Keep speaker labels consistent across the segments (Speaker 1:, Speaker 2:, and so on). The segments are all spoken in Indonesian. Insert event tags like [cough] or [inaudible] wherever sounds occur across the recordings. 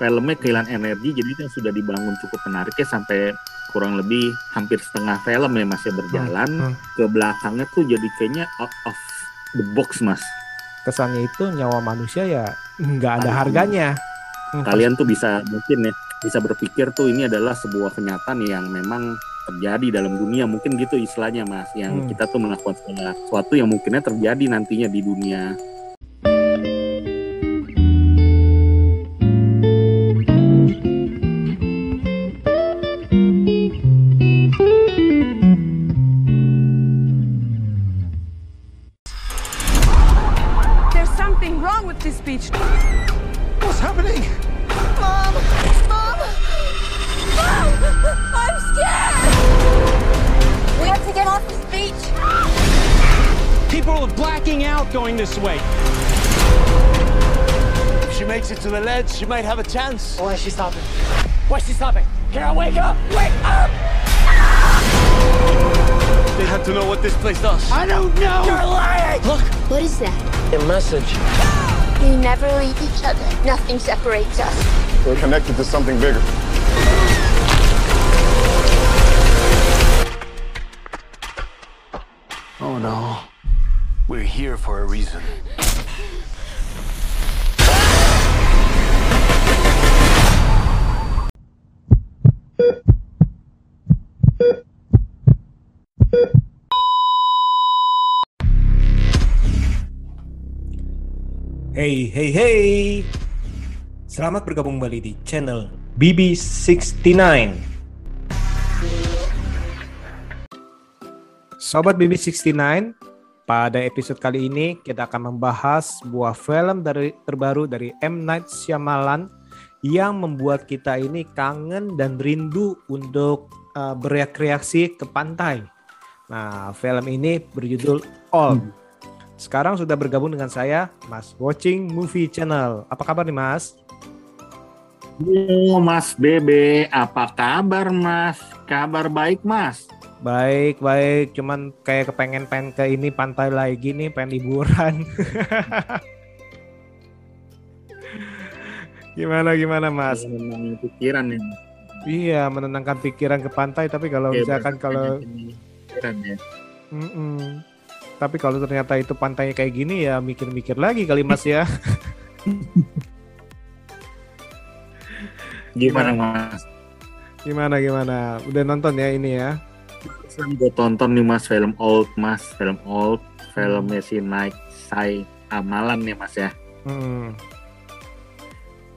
Speaker 1: filmnya kehilangan energi jadi kan sudah dibangun cukup menarik ya sampai kurang lebih hampir setengah film ya masih berjalan
Speaker 2: Hmm, hmm.
Speaker 1: ke belakangnya tuh jadi kayaknya out of the box mas
Speaker 2: Kesannya itu nyawa manusia ya nggak ada harganya. Hmm,
Speaker 1: kalian tuh bisa mungkin ya bisa berpikir tuh ini adalah sebuah kenyataan yang memang terjadi dalam dunia mungkin gitu istilahnya mas yang
Speaker 2: Hmm.
Speaker 1: kita tuh melakukan sesuatu yang mungkinnya terjadi nantinya di dunia
Speaker 3: might have a chance.
Speaker 4: Why is she stopping? Why is she stopping? Carol, wake up! Wake up!
Speaker 3: They had to know what this place does.
Speaker 4: I don't know! You're lying! Look!
Speaker 5: What is that?
Speaker 4: A message.
Speaker 5: We never leave each other. Nothing separates us.
Speaker 6: We're connected to something bigger.
Speaker 3: Oh no. We're here for a reason.
Speaker 2: Hey, hey, hey. Selamat bergabung kembali di channel BB69. Sobat BB69, pada episode kali ini kita akan membahas sebuah film dari terbaru dari M Night Shyamalan yang membuat kita ini kangen dan rindu untuk uh, berekreasi ke pantai. Nah, film ini berjudul Old. Sekarang sudah bergabung dengan saya, Mas Watching Movie Channel. Apa kabar nih, Mas?
Speaker 1: Oh, Mas Bebe, apa kabar Mas? Kabar baik Mas.
Speaker 2: Baik, baik. Cuman kayak kepengen pengen ke ini pantai lagi nih, pengen liburan. [laughs] gimana gimana, Mas?
Speaker 1: Memang pikiran ya.
Speaker 2: Iya, menenangkan pikiran ke pantai. Tapi kalau
Speaker 1: Oke,
Speaker 2: misalkan kalau,
Speaker 1: pikiran ya.
Speaker 2: Mm-mm. Tapi kalau ternyata itu pantainya kayak gini ya mikir-mikir lagi kali, Mas ya. [laughs]
Speaker 1: Gimana Mas?
Speaker 2: Gimana gimana? Udah nonton ya ini ya?
Speaker 1: Film gue tonton nih Mas film old Mas, film old, filmnya si Nike Sai Amalan nih Mas ya.
Speaker 2: Hmm.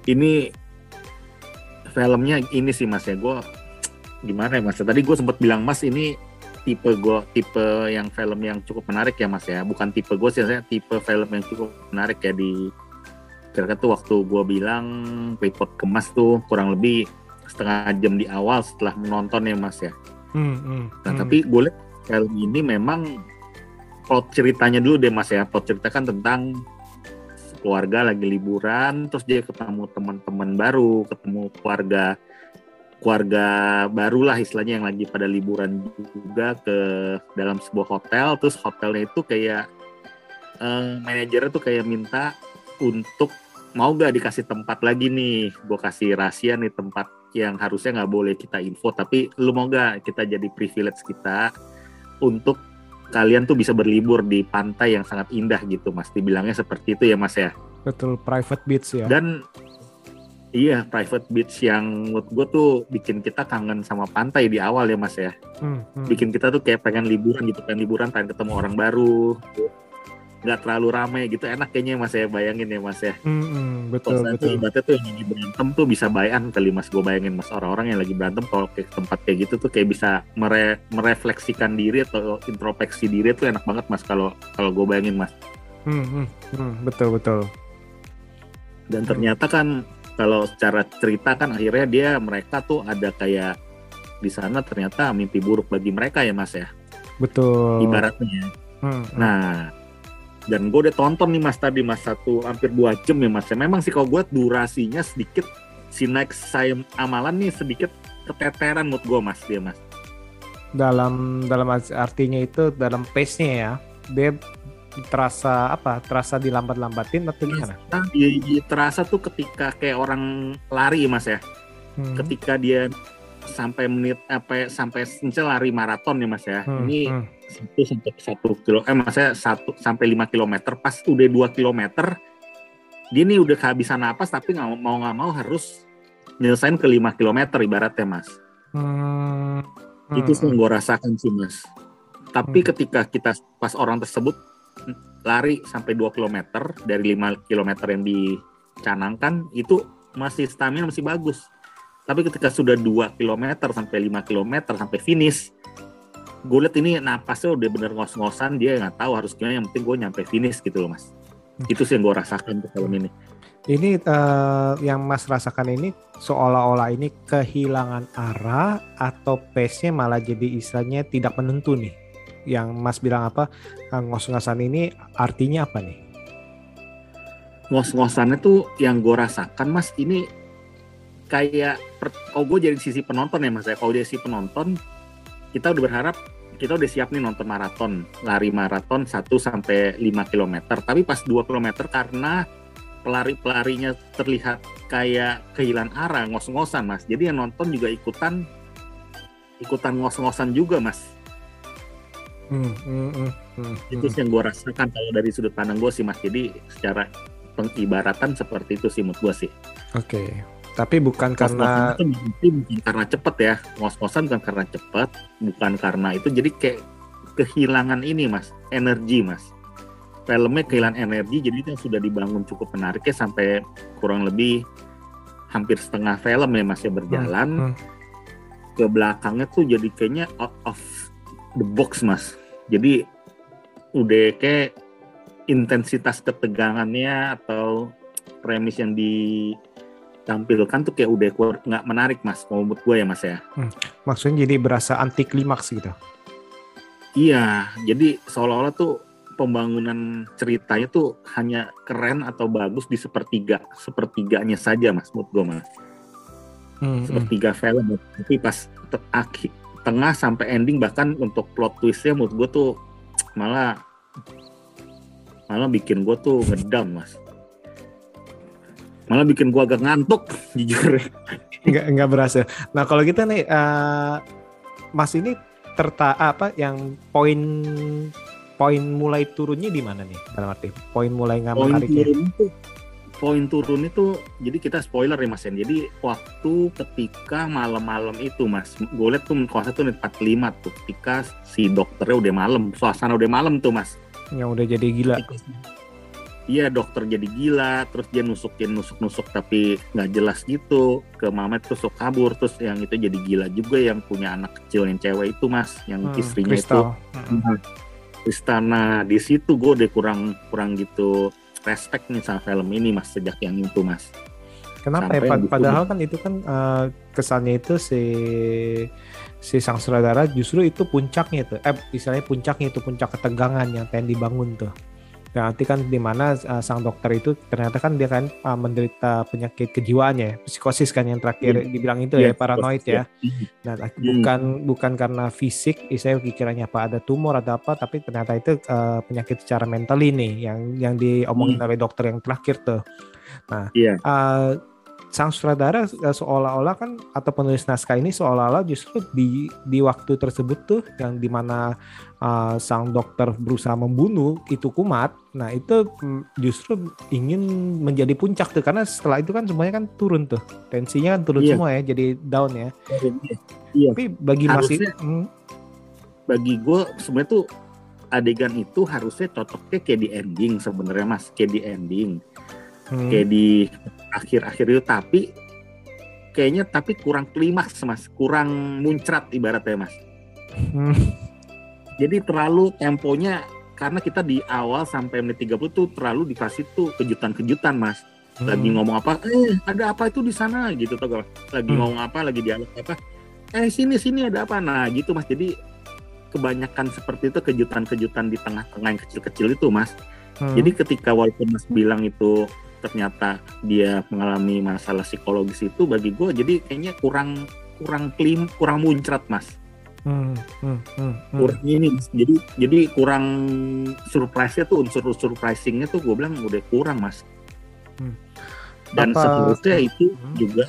Speaker 1: Ini filmnya ini sih Mas ya, gue gimana ya Mas? Tadi gue sempat bilang Mas ini tipe gue tipe yang film yang cukup menarik ya Mas ya, bukan tipe gue sih, saya tipe film yang cukup menarik ya di kira-kira tuh waktu gue bilang report kemas tuh kurang lebih setengah jam di awal setelah menonton ya Mas ya.
Speaker 2: Hmm, hmm,
Speaker 1: Nah,
Speaker 2: hmm.
Speaker 1: tapi gue liat film ini memang plot ceritanya dulu deh Mas ya. Plot cerita kan tentang keluarga lagi liburan, terus dia ketemu teman-teman baru, ketemu keluarga keluarga baru lah istilahnya yang lagi pada liburan juga ke dalam sebuah hotel, terus hotelnya itu kayak eh, manajernya tuh kayak minta untuk mau gak dikasih tempat lagi nih, gue kasih rahasia nih tempat yang harusnya nggak boleh kita info, tapi lu mau gak kita jadi privilege kita untuk kalian tuh bisa berlibur di pantai yang sangat indah gitu, mas. Dibilangnya seperti itu ya, mas ya.
Speaker 2: betul private beach ya.
Speaker 1: Dan iya private beach yang menurut gue tuh bikin kita kangen sama pantai di awal ya, mas ya.
Speaker 2: Hmm, hmm.
Speaker 1: Bikin kita tuh kayak pengen liburan gitu, pengen liburan, pengen ketemu orang baru, nggak terlalu ramai gitu, enak kayaknya mas ya. Bayangin ya, mas ya.
Speaker 2: Hmm, hmm, betul
Speaker 1: tuh
Speaker 2: betul.
Speaker 1: ibaratnya tuh yang lagi berantem tuh bisa bayan kali mas gue bayangin mas orang-orang yang lagi berantem kalau ke tempat kayak gitu tuh kayak bisa mere- merefleksikan diri atau introspeksi diri tuh enak banget mas kalau kalau gue bayangin mas
Speaker 2: Hmm, hmm, hmm, betul betul.
Speaker 1: dan ternyata kan kalau secara cerita kan akhirnya dia mereka tuh ada kayak di sana ternyata mimpi buruk bagi mereka ya mas ya
Speaker 2: Betul.
Speaker 1: ibaratnya
Speaker 2: Hmm, hmm.
Speaker 1: Nah, dan gue udah tonton nih mas tadi mas satu hampir dua jam ya mas. Memang sih kalau gue durasinya sedikit si next saya amalan nih sedikit keteteran mood gue mas dia mas.
Speaker 2: dalam dalam artinya itu dalam pace-nya ya. Dia terasa apa? Terasa dilambat-lambatin atau gimana?
Speaker 1: Nah, ya, ya, terasa tuh ketika kayak orang lari mas ya
Speaker 2: Hmm.
Speaker 1: ketika dia sampai menit apa sampai misal lari maraton ya mas ya
Speaker 2: Hmm,
Speaker 1: ini
Speaker 2: hmm.
Speaker 1: satu sampai satu kilo eh maksudnya satu sampai lima kilometer pas udah dua kilometer dia nih udah kehabisan napas tapi nggak mau nggak mau harus nyelesain ke lima kilometer ibaratnya mas
Speaker 2: Hmm.
Speaker 1: itu
Speaker 2: Hmm.
Speaker 1: yang gue rasakan sih mas tapi
Speaker 2: Hmm.
Speaker 1: ketika kita pas orang tersebut lari sampai 2 km dari 5 km yang dicanangkan itu masih stamina masih bagus. Tapi ketika sudah 2 km sampai 5 km sampai finish gue liat ini napasnya udah bener ngos-ngosan dia nggak tahu harus gimana yang penting gue nyampe finish gitu loh mas. Itu sih yang gue rasakan tuh film ini.
Speaker 2: Ini eh, yang Mas rasakan ini seolah-olah ini kehilangan arah atau pace-nya malah jadi istilahnya tidak menentu nih. Yang Mas bilang apa? eh, Ngos-ngosan ini artinya apa nih?
Speaker 1: ngos-ngosannya tuh yang gue rasakan mas ini kayak kalau gue jadi sisi penonton ya mas ya kalau dari sisi penonton kita udah berharap kita udah siap nih nonton maraton lari maraton 1 sampai 5 km tapi pas 2 km karena pelari-pelarinya terlihat kayak kehilangan arah ngos-ngosan mas jadi yang nonton juga ikutan ikutan ngos-ngosan juga mas
Speaker 2: Hmm, hmm, hmm, hmm,
Speaker 1: itu sih yang gue rasakan kalau dari sudut pandang gue sih mas. Jadi secara pengibaratan seperti itu sih menurut gue sih.
Speaker 2: Oke. Tapi bukan
Speaker 1: karena
Speaker 2: karena
Speaker 1: itu bukan karena cepet ya. Ngos-ngosan bukan karena cepet bukan karena itu. Jadi kayak kehilangan ini mas. Energi mas. Filmnya kehilangan energi jadi itu yang sudah dibangun cukup menariknya sampai kurang lebih hampir setengah film ya mas ya berjalan.
Speaker 2: Hmm.
Speaker 1: ke belakangnya tuh jadi kayaknya out of the box mas jadi udah kayak intensitas ketegangannya atau premis yang ditampilkan tuh kayak udah nggak menarik mas kalau menurut gue ya mas ya
Speaker 2: maksudnya jadi berasa anti klimaks gitu.
Speaker 1: iya jadi seolah-olah tuh pembangunan ceritanya tuh hanya keren atau bagus di sepertiga sepertiganya saja mas menurut gue mas
Speaker 2: Hmm, hmm.
Speaker 1: sepertiga film tapi pas te- akhir tengah sampai ending bahkan untuk plot twistnya menurut gue tuh malah malah bikin gue tuh ngedown mas malah bikin gue agak ngantuk [laughs] jujur
Speaker 2: nggak nggak berasa. Nah kalau kita nih, eh, Mas ini terta apa yang poin poin mulai turunnya di mana nih dalam arti poin mulai nggak
Speaker 1: poin
Speaker 2: menariknya?
Speaker 1: turun poin turun itu jadi kita spoiler ya mas ya jadi waktu ketika malam-malam itu mas gue liat tuh kuasa tuh menit 45 tuh ketika si dokternya udah malam suasana udah malam tuh mas.
Speaker 2: Yang udah jadi gila.
Speaker 1: Iya dokter jadi gila, terus dia nusukin nusuk-nusuk tapi nggak jelas gitu. Ke Mamet terus sok kabur terus yang itu jadi gila juga yang punya anak kecil yang cewek itu mas, yang
Speaker 2: Hmm,
Speaker 1: istrinya
Speaker 2: Crystal.
Speaker 1: itu Istana di situ gue udah kurang kurang gitu respect nih sama film ini mas sejak yang itu mas.
Speaker 2: Kenapa ya?
Speaker 1: Sampai
Speaker 2: Pad-
Speaker 1: habis itu
Speaker 2: Padahal kan itu kan eh, kesannya itu si si sang sutradara justru itu puncaknya itu, eh istilahnya puncaknya itu puncak ketegangan yang pengen dibangun tuh. Nah, nanti kan di mana eh, sang dokter itu ternyata kan dia kan eh, menderita penyakit kejiwaannya, ya, psikosis kan yang terakhir
Speaker 1: Iya.
Speaker 2: dibilang itu ya,
Speaker 1: Iya,
Speaker 2: paranoid ya.
Speaker 1: Iya.
Speaker 2: Nah, bukan bukan karena fisik, saya pikirannya apa ada tumor ada apa, tapi ternyata itu eh, penyakit secara mental ini yang yang diomongin oleh dokter yang terakhir tuh. Nah,
Speaker 1: Iya.
Speaker 2: eh, sang sutradara eh, seolah-olah kan atau penulis naskah ini seolah-olah justru di di waktu tersebut tuh yang di mana eh, sang dokter berusaha membunuh itu kumat, nah itu mm, justru ingin menjadi puncak tuh karena setelah itu kan semuanya kan turun tuh tensinya kan turun
Speaker 1: Iya.
Speaker 2: semua ya jadi down ya.
Speaker 1: Iya.
Speaker 2: Tapi bagi Mas
Speaker 1: Harusnya-
Speaker 2: Hmm,
Speaker 1: Bagi gue sebenarnya tuh adegan itu harusnya cocoknya kayak di ending sebenarnya mas, kayak di ending.
Speaker 2: Hmm,
Speaker 1: kayak di akhir-akhir itu tapi kayaknya tapi kurang klimaks mas. Kurang muncrat ibaratnya mas.
Speaker 2: Hmm,
Speaker 1: jadi terlalu temponya karena kita di awal sampai menit 30 tuh terlalu dikasih tuh kejutan-kejutan mas. Lagi
Speaker 2: hmm.
Speaker 1: ngomong apa eh ada apa itu di sana? Gitu tuh lagi
Speaker 2: Hmm.
Speaker 1: ngomong apa lagi dialog apa eh sini sini ada apa? Nah gitu mas. Jadi kebanyakan seperti itu kejutan-kejutan di tengah-tengah yang kecil-kecil itu mas.
Speaker 2: Hmm.
Speaker 1: jadi ketika walaupun Mas bilang itu ternyata dia mengalami masalah psikologis itu bagi gue jadi kayaknya kurang kurang klim kurang muncrat Mas.
Speaker 2: Hmm, hmm, hmm, hmm.
Speaker 1: kurang ini jadi jadi kurang surprise-nya tuh unsur surprising-nya tuh gue bilang udah kurang mas
Speaker 2: Hmm.
Speaker 1: dan
Speaker 2: Apa-
Speaker 1: seterusnya itu
Speaker 2: Hmm.
Speaker 1: juga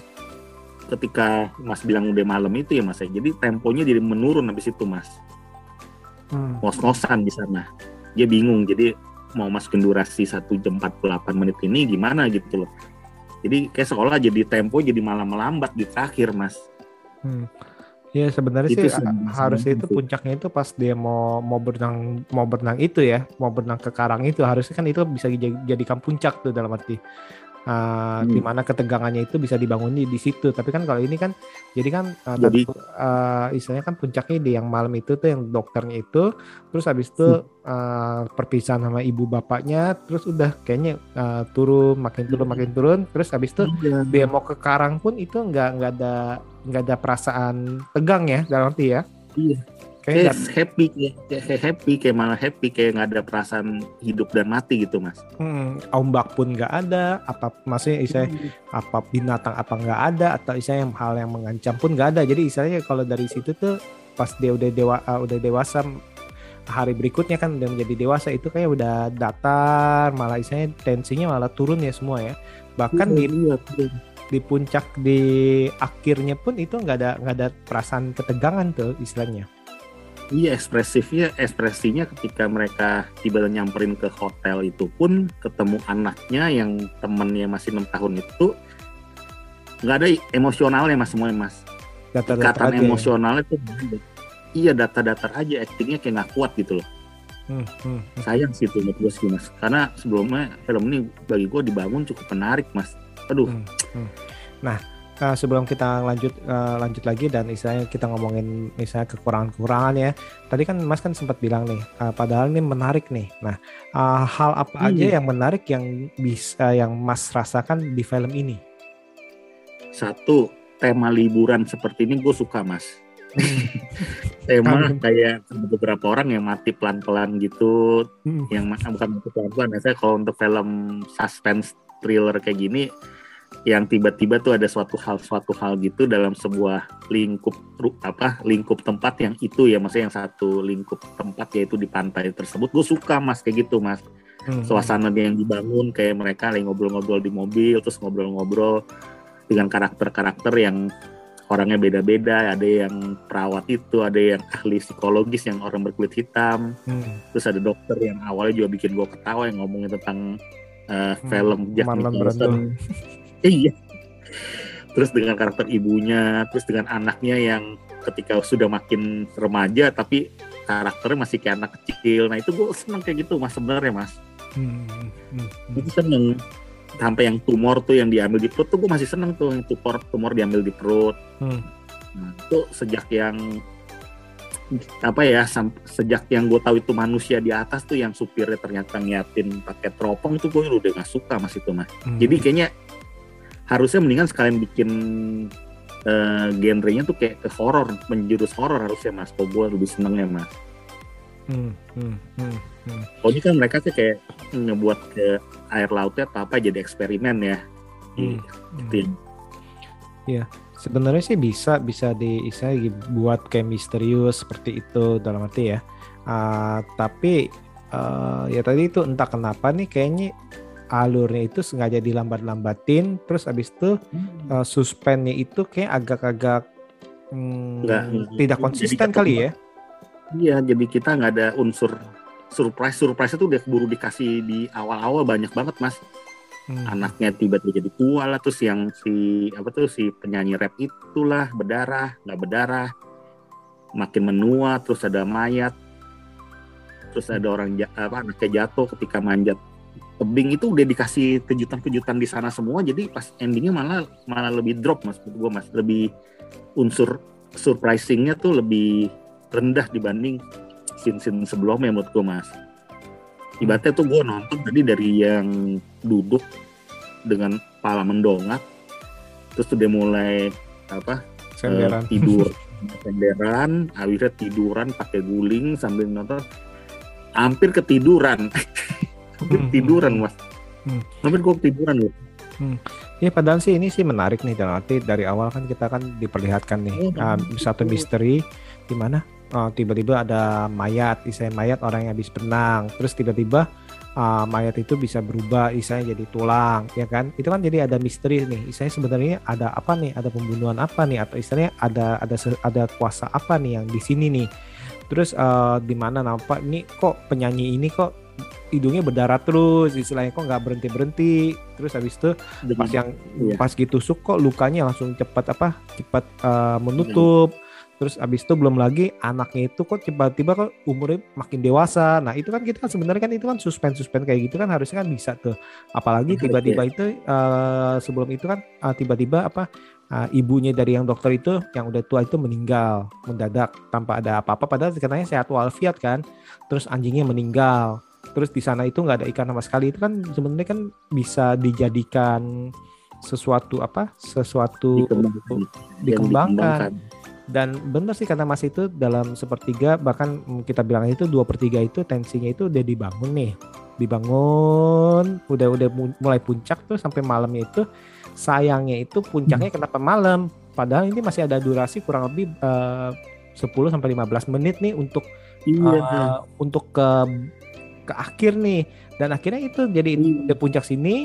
Speaker 1: ketika mas bilang udah malam itu ya mas ya jadi temponya jadi menurun habis itu mas
Speaker 2: Hmm.
Speaker 1: ngos-ngosan di sana dia bingung jadi mau masukin durasi 1 jam 48 menit ini gimana gitu loh jadi kayak sekolah jadi tempo jadi malah melambat di terakhir mas
Speaker 2: Hmm. Ya sebenarnya
Speaker 1: Itu
Speaker 2: sih
Speaker 1: sih
Speaker 2: a-
Speaker 1: yang
Speaker 2: harusnya itu
Speaker 1: itu.
Speaker 2: puncaknya itu pas dia mau mau berenang mau berenang itu ya mau berenang ke karang itu harusnya kan itu bisa dij- dijadikan puncak tuh dalam arti uh,
Speaker 1: Hmm.
Speaker 2: di mana ketegangannya itu bisa dibangun di, di situ tapi kan kalau ini kan jadi kan uh,
Speaker 1: Jadi-
Speaker 2: uh, istilahnya kan puncaknya di yang malam itu tuh yang dokternya itu terus habis itu
Speaker 1: Hmm.
Speaker 2: uh, perpisahan sama ibu bapaknya terus udah kayaknya uh, turun makin turun makin turun terus habis itu
Speaker 1: Iya.
Speaker 2: dia mau ke karang pun itu nggak nggak ada nggak ada perasaan tegang ya dalam arti ya
Speaker 1: Iya.
Speaker 2: Kayak nggak-
Speaker 1: happy kayak, kayak happy kayak malah happy kayak nggak ada perasaan hidup dan mati gitu mas.
Speaker 2: Hmm, ombak pun nggak ada apa maksudnya istilahnya apa binatang apa nggak ada atau istilahnya yang hal yang mengancam pun nggak ada. Jadi istilahnya kalau dari situ tuh pas dia udah dewa uh, udah dewasa hari berikutnya kan udah menjadi dewasa itu kayak udah datar malah istilahnya tensinya malah turun ya semua ya. Bahkan di
Speaker 1: Iya, iya.
Speaker 2: di puncak di akhirnya pun itu nggak ada nggak ada perasaan ketegangan tuh istilahnya
Speaker 1: Iya ekspresifnya ekspresinya ketika mereka tiba nyamperin ke hotel itu pun ketemu anaknya yang temennya masih enam tahun itu nggak ada emosionalnya mas semuanya mas ikatan
Speaker 2: aja ya.
Speaker 1: emosionalnya ada. iya data-datar aja actingnya kayak nggak kuat gitu loh
Speaker 2: Hmm, hmm, hmm.
Speaker 1: sayang sih itu menurut gue sih mas karena sebelumnya film ini bagi gue dibangun cukup menarik mas aduh
Speaker 2: Hmm, hmm. Nah, eh, sebelum kita lanjut eh, lanjut lagi dan istilahnya kita ngomongin misalnya kekurangan-kekurangan ya. Tadi kan Mas kan sempat bilang nih, eh, padahal ini menarik nih. Nah, eh, hal apa aja
Speaker 1: Hmm.
Speaker 2: yang menarik yang bisa yang Mas rasakan di film ini?
Speaker 1: satu tema liburan seperti ini gue suka mas [laughs] tema kayak beberapa orang yang mati pelan-pelan gitu
Speaker 2: Hmm,
Speaker 1: yang bukan mati pelan-pelan ya saya kalau untuk film suspense thriller kayak gini yang tiba-tiba tuh ada suatu hal suatu hal gitu dalam sebuah lingkup apa lingkup tempat yang itu ya maksudnya yang satu lingkup tempat yaitu di pantai tersebut. Gue suka mas kayak gitu mas.
Speaker 2: Hmm,
Speaker 1: suasana dia yang dibangun kayak mereka lagi ngobrol-ngobrol di mobil terus ngobrol-ngobrol dengan karakter-karakter yang orangnya beda-beda. Ada yang perawat itu ada yang ahli psikologis yang orang berkulit hitam.
Speaker 2: Hmm.
Speaker 1: terus ada dokter yang awalnya juga bikin gue ketawa yang ngomongin tentang uh,
Speaker 2: Hmm,
Speaker 1: film Jack
Speaker 2: Marlon
Speaker 1: Nicholson. Iya terus dengan karakter ibunya terus dengan anaknya yang ketika sudah makin remaja tapi karakternya masih kayak anak kecil nah itu gue seneng kayak gitu mas sebenarnya mas
Speaker 2: Hmm, hmm, hmm.
Speaker 1: itu seneng sampai yang tumor tuh yang diambil di perut tuh gue masih seneng tuh yang tumor tumor diambil di perut
Speaker 2: Hmm.
Speaker 1: nah, itu sejak yang apa ya sejak yang gue tahu itu manusia di atas tuh yang supirnya ternyata ngiatin pakai teropong tuh gue udah gak suka mas itu mas
Speaker 2: Hmm.
Speaker 1: jadi kayaknya harusnya mendingan sekalian bikin eh, genrenya tuh kayak ke horor menjurus horor harusnya mas kok gue lebih senengnya mas
Speaker 2: Hmm, hmm, hmm, hmm.
Speaker 1: Oh ini kan mereka tuh kayak ngebuat ke air lautnya atau apa jadi eksperimen ya.
Speaker 2: Hmm,
Speaker 1: Gitu.
Speaker 2: Sebenarnya sih bisa bisa di istilahnya buat kayak misterius seperti itu dalam arti ya. Ah, tapi eh, ya tadi itu entah kenapa nih kayaknya alurnya itu sengaja dilambat-lambatin terus abis itu uh, suspennya itu kayak agak-agak hmm,
Speaker 1: Nggak,
Speaker 2: tidak konsisten
Speaker 1: ketebak.
Speaker 2: kali ya.
Speaker 1: Iya jadi kita nggak ada unsur surprise surprise itu udah keburu dikasih di awal-awal banyak banget mas.
Speaker 2: Hmm.
Speaker 1: Anaknya tiba-tiba jadi tua lah terus yang si apa tuh si penyanyi rap itulah berdarah nggak berdarah makin menua terus ada mayat terus ada orang apa anaknya jatuh ketika manjat tebing itu udah dikasih kejutan-kejutan di sana semua jadi pas endingnya malah malah lebih drop mas menurut gua mas. Lebih unsur surprisingnya tuh lebih rendah dibanding scene-scene sebelumnya menurut gua mas. Ibaratnya tuh gue nonton tadi dari yang duduk dengan kepala mendongak terus udah mulai apa
Speaker 2: Senderan.
Speaker 1: tidur senderan akhirnya tiduran pakai guling sambil nonton. Hampir ketiduran [laughs] hampir
Speaker 2: Hmm,
Speaker 1: tiduran mas.
Speaker 2: Hmm.
Speaker 1: hampir gue ketiduran loh
Speaker 2: Ya padahal sih ini sih menarik nih dan nanti dari awal kan kita kan diperlihatkan nih
Speaker 1: Oh,
Speaker 2: uh, satu misteri di mana uh, tiba-tiba ada mayat, istilahnya mayat orang yang habis berenang, terus tiba-tiba uh, mayat itu bisa berubah, istilahnya jadi tulang, ya kan? Itu kan jadi ada misteri nih, istilahnya sebenarnya ada apa nih, ada pembunuhan apa nih, atau istilahnya ada ada ada kuasa apa nih yang di sini nih. Terus uh, di mana nampak ini kok penyanyi ini kok hidungnya berdarah terus, istilahnya kok nggak berhenti berhenti, terus habis itu pas yang
Speaker 1: Iya.
Speaker 2: pas ditusuk kok lukanya langsung cepat apa cepat uh, menutup. Terus abis itu belum lagi anaknya itu kok tiba-tiba kok umurnya makin dewasa. Nah itu kan kita kan sebenarnya kan itu kan suspense suspense kayak gitu kan harusnya kan bisa tuh. Apalagi tiba-tiba itu uh, sebelum itu kan uh, tiba-tiba apa uh, ibunya dari yang dokter itu yang udah tua itu meninggal mendadak tanpa ada apa-apa. Padahal katanya sehat walafiat kan. Terus anjingnya meninggal terus di sana itu nggak ada ikan sama sekali. Itu kan sebenarnya kan bisa dijadikan sesuatu apa? Sesuatu
Speaker 1: dikembangkan.
Speaker 2: Dikembangkan. dan benar sih kata Mas itu dalam sepertiga bahkan kita bilang itu dua per tiga itu tensinya itu udah dibangun nih. Dibangun udah udah mu- mulai puncak tuh sampai malamnya itu. Sayangnya itu puncaknya kenapa malam? Padahal ini masih ada durasi kurang lebih eh, 10 sampai 15 menit nih untuk
Speaker 1: Iya.
Speaker 2: eh, untuk ke ke akhir nih dan akhirnya itu jadi
Speaker 1: Hmm.
Speaker 2: di puncak sini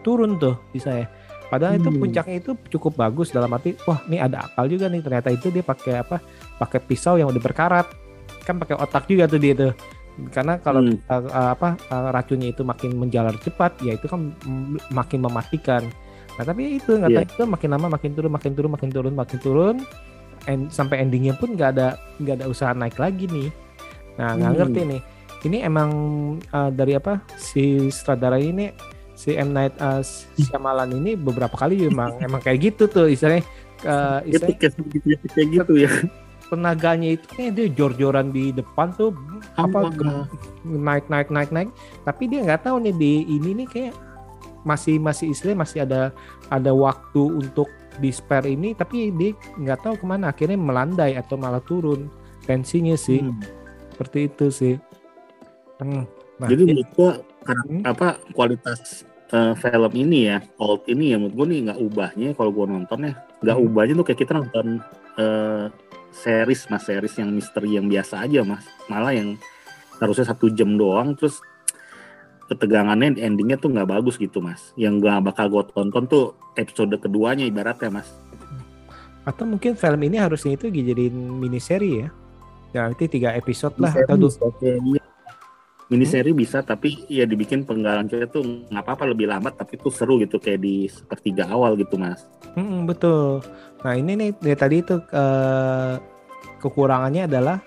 Speaker 2: turun tuh di saya padahal itu
Speaker 1: Hmm.
Speaker 2: puncaknya itu cukup bagus dalam arti wah ini ada akal juga nih ternyata itu dia pakai apa pakai pisau yang udah berkarat kan pakai otak juga tuh dia tuh karena kalau
Speaker 1: Hmm.
Speaker 2: uh, apa uh, racunnya itu makin menjalar cepat ya itu kan makin mematikan nah tapi ya itu nggak
Speaker 1: Iya.
Speaker 2: tahu itu makin lama makin turun makin turun makin turun makin turun and, sampai endingnya pun nggak ada nggak ada usaha naik lagi nih nah nggak
Speaker 1: Hmm.
Speaker 2: ngerti nih ini emang uh, dari apa si sutradara ini si M. Night uh, Shyamalan ini beberapa kali emang [laughs] emang kayak gitu tuh istilahnya. Uh, istilahnya
Speaker 1: kayak gitu, gitu ya.
Speaker 2: tenaganya itu kayak dia jor-joran di depan tuh apa naik naik naik naik. Tapi dia nggak tahu nih di ini nih kayak masih masih istilah masih ada ada waktu untuk di spare ini tapi dia nggak tahu ke mana. Akhirnya melandai atau malah turun tensinya sih.
Speaker 1: Hmm.
Speaker 2: seperti itu sih Hmm. Nah,
Speaker 1: Jadi
Speaker 2: ya-
Speaker 1: menurut gua karena
Speaker 2: Hmm.
Speaker 1: apa kualitas eh, film ini ya, old ini ya menurut gua nih nggak ubahnya kalau gua nontonnya nggak
Speaker 2: Hmm.
Speaker 1: ubahnya tuh kayak kita nonton eh, series mas series yang misteri yang biasa aja mas malah yang harusnya satu jam doang terus ketegangannya endingnya tuh nggak bagus gitu mas yang gak bakal gue tonton tuh episode keduanya ibaratnya mas
Speaker 2: atau mungkin film ini harusnya itu dijadiin mini seri ya ya nanti tiga episode lah atau dua.
Speaker 1: Mini seri bisa tapi ya dibikin penggalan cerita tuh nggak apa-apa lebih lambat tapi tuh seru gitu kayak di sepertiga awal gitu mas
Speaker 2: Mm-mm, betul. Nah ini nih dari tadi itu eh, kekurangannya adalah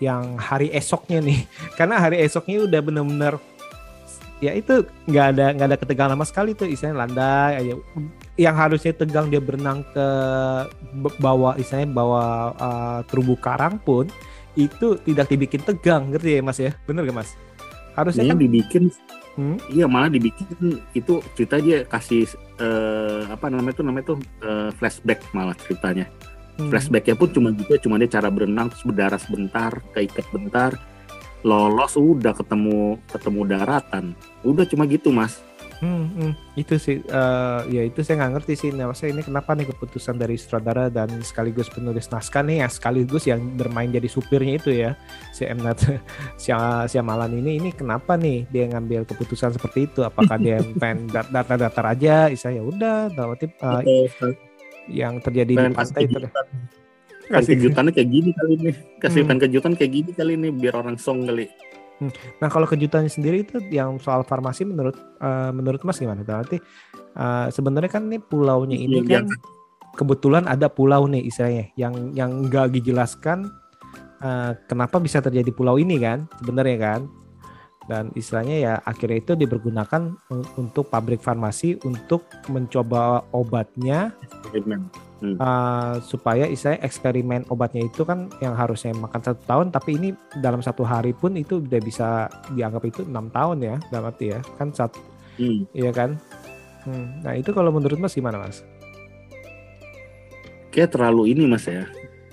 Speaker 2: yang hari esoknya nih, [laughs] karena hari esoknya udah bener-bener ya itu nggak ada nggak ada ketegangan sama sekali tuh, istilahnya landai aja. Yang harusnya tegang dia berenang ke b- bawah, istilahnya bawa eh, terumbu karang pun itu tidak dibikin tegang, ngerti ya mas ya? Bener gak mas? Harusnya kan
Speaker 1: dibikin
Speaker 2: Hmm?
Speaker 1: iya malah dibikin itu cerita dia kasih eh, apa namanya tuh namanya tuh eh, flashback malah ceritanya.
Speaker 2: Hmm,
Speaker 1: flashbacknya pun cuma gitu cuma dia cara berenang terus berdarah sebentar keikat bentar lolos udah ketemu ketemu daratan. Udah cuma gitu mas
Speaker 2: Hmm, hmm. itu sih, eh, ya itu saya nggak ngerti sih. Nah, maksudnya ini kenapa nih keputusan dari sutradara dan sekaligus penulis naskah nih, yang sekaligus yang bermain jadi supirnya itu ya, si M Night [laughs] Sya- Shyamalan ini, ini kenapa nih dia ngambil keputusan seperti itu? Apakah dia pengen [laughs] dat- datar-datar aja? Isa ya udah, dalam arti, eh, yang terjadi di
Speaker 1: pengen kasih
Speaker 2: pantai itu.
Speaker 1: kasih kejutannya kayak gini kali ini kasih
Speaker 2: Hmm.
Speaker 1: kejutan kayak gini kali ini biar orang song kali
Speaker 2: Nah kalau kejutannya sendiri itu yang soal farmasi menurut eh, menurut Mas gimana? Berarti eh, sebenarnya kan nih pulaunya ini
Speaker 1: Iya,
Speaker 2: kan kebetulan ada pulau nih istilahnya yang yang nggak dijelaskan eh, kenapa bisa terjadi pulau ini kan sebenarnya kan? Dan istilahnya ya akhirnya itu dipergunakan un- untuk pabrik farmasi untuk mencoba obatnya eh, supaya istilahnya eksperimen obatnya itu kan yang harusnya makan satu tahun tapi ini dalam satu hari pun itu udah bisa dianggap itu enam tahun ya dalam arti ya kan satu
Speaker 1: Hmm.
Speaker 2: iya kan? Hmm, nah itu kalau menurut Mas gimana Mas?
Speaker 1: kayak terlalu ini mas ya.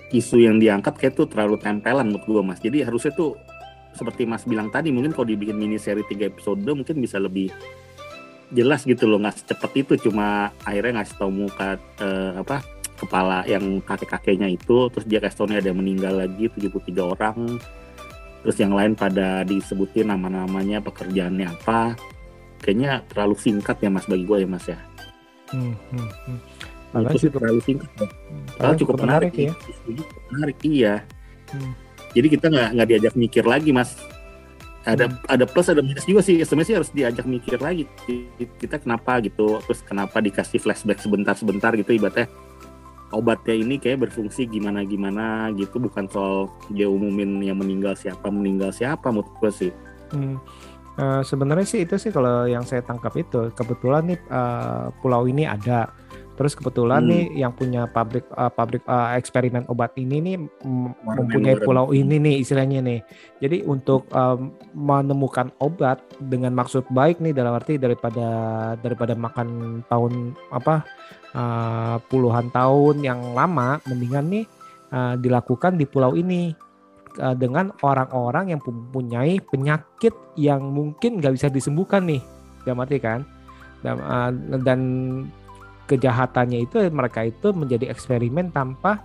Speaker 1: Isu yang diangkat kayak tuh terlalu tempelan menurut gua mas. Jadi harusnya tuh seperti mas bilang tadi mungkin kalau dibikin mini seri 3 episode mungkin bisa lebih jelas gitu loh nggak secepat itu. Cuma akhirnya ngasih tahu muka eh, apa kepala yang kakek-kakeknya itu terus dia kasih ada yang meninggal lagi 73 orang. Terus yang lain pada disebutin nama-namanya pekerjaannya apa. Kayaknya terlalu singkat ya mas bagi gue ya mas ya.
Speaker 2: Hmm, hmm, hmm.
Speaker 1: Nah, itu sih terlalu singkat ya.
Speaker 2: Padahal
Speaker 1: Padahal cukup menarik,
Speaker 2: ya.
Speaker 1: Cukup menarik iya.
Speaker 2: Hmm.
Speaker 1: jadi kita nggak nggak diajak mikir lagi mas. Ada
Speaker 2: Hmm.
Speaker 1: ada plus ada minus juga sih. Sebenarnya sih harus diajak mikir lagi kita kenapa gitu. Terus kenapa dikasih flashback sebentar sebentar gitu ibaratnya obatnya ini kayak berfungsi gimana gimana gitu bukan soal dia umumin yang meninggal siapa meninggal siapa menurut gue sih
Speaker 2: Hmm. Eh, sebenarnya sih itu sih kalau yang saya tangkap itu kebetulan nih eh, pulau ini ada. Terus kebetulan
Speaker 1: Hmm.
Speaker 2: nih yang punya pabrik eh, pabrik eh, eksperimen obat ini nih mempunyai pulau ini nih istilahnya nih. Jadi untuk em, menemukan obat dengan maksud baik nih dalam arti daripada daripada makan tahun apa eh, puluhan tahun yang lama mendingan nih eh, dilakukan di pulau ini uh, dengan orang-orang yang mempunyai penyakit yang mungkin nggak bisa disembuhkan nih, dalam arti kan, dan, uh, dan kejahatannya itu mereka itu menjadi eksperimen tanpa